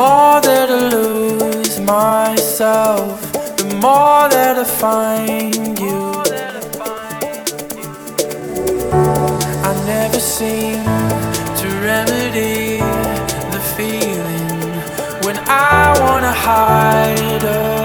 more that I lose myself, the more that I find you. I never seem to remedy the feeling when I wanna hide. Up.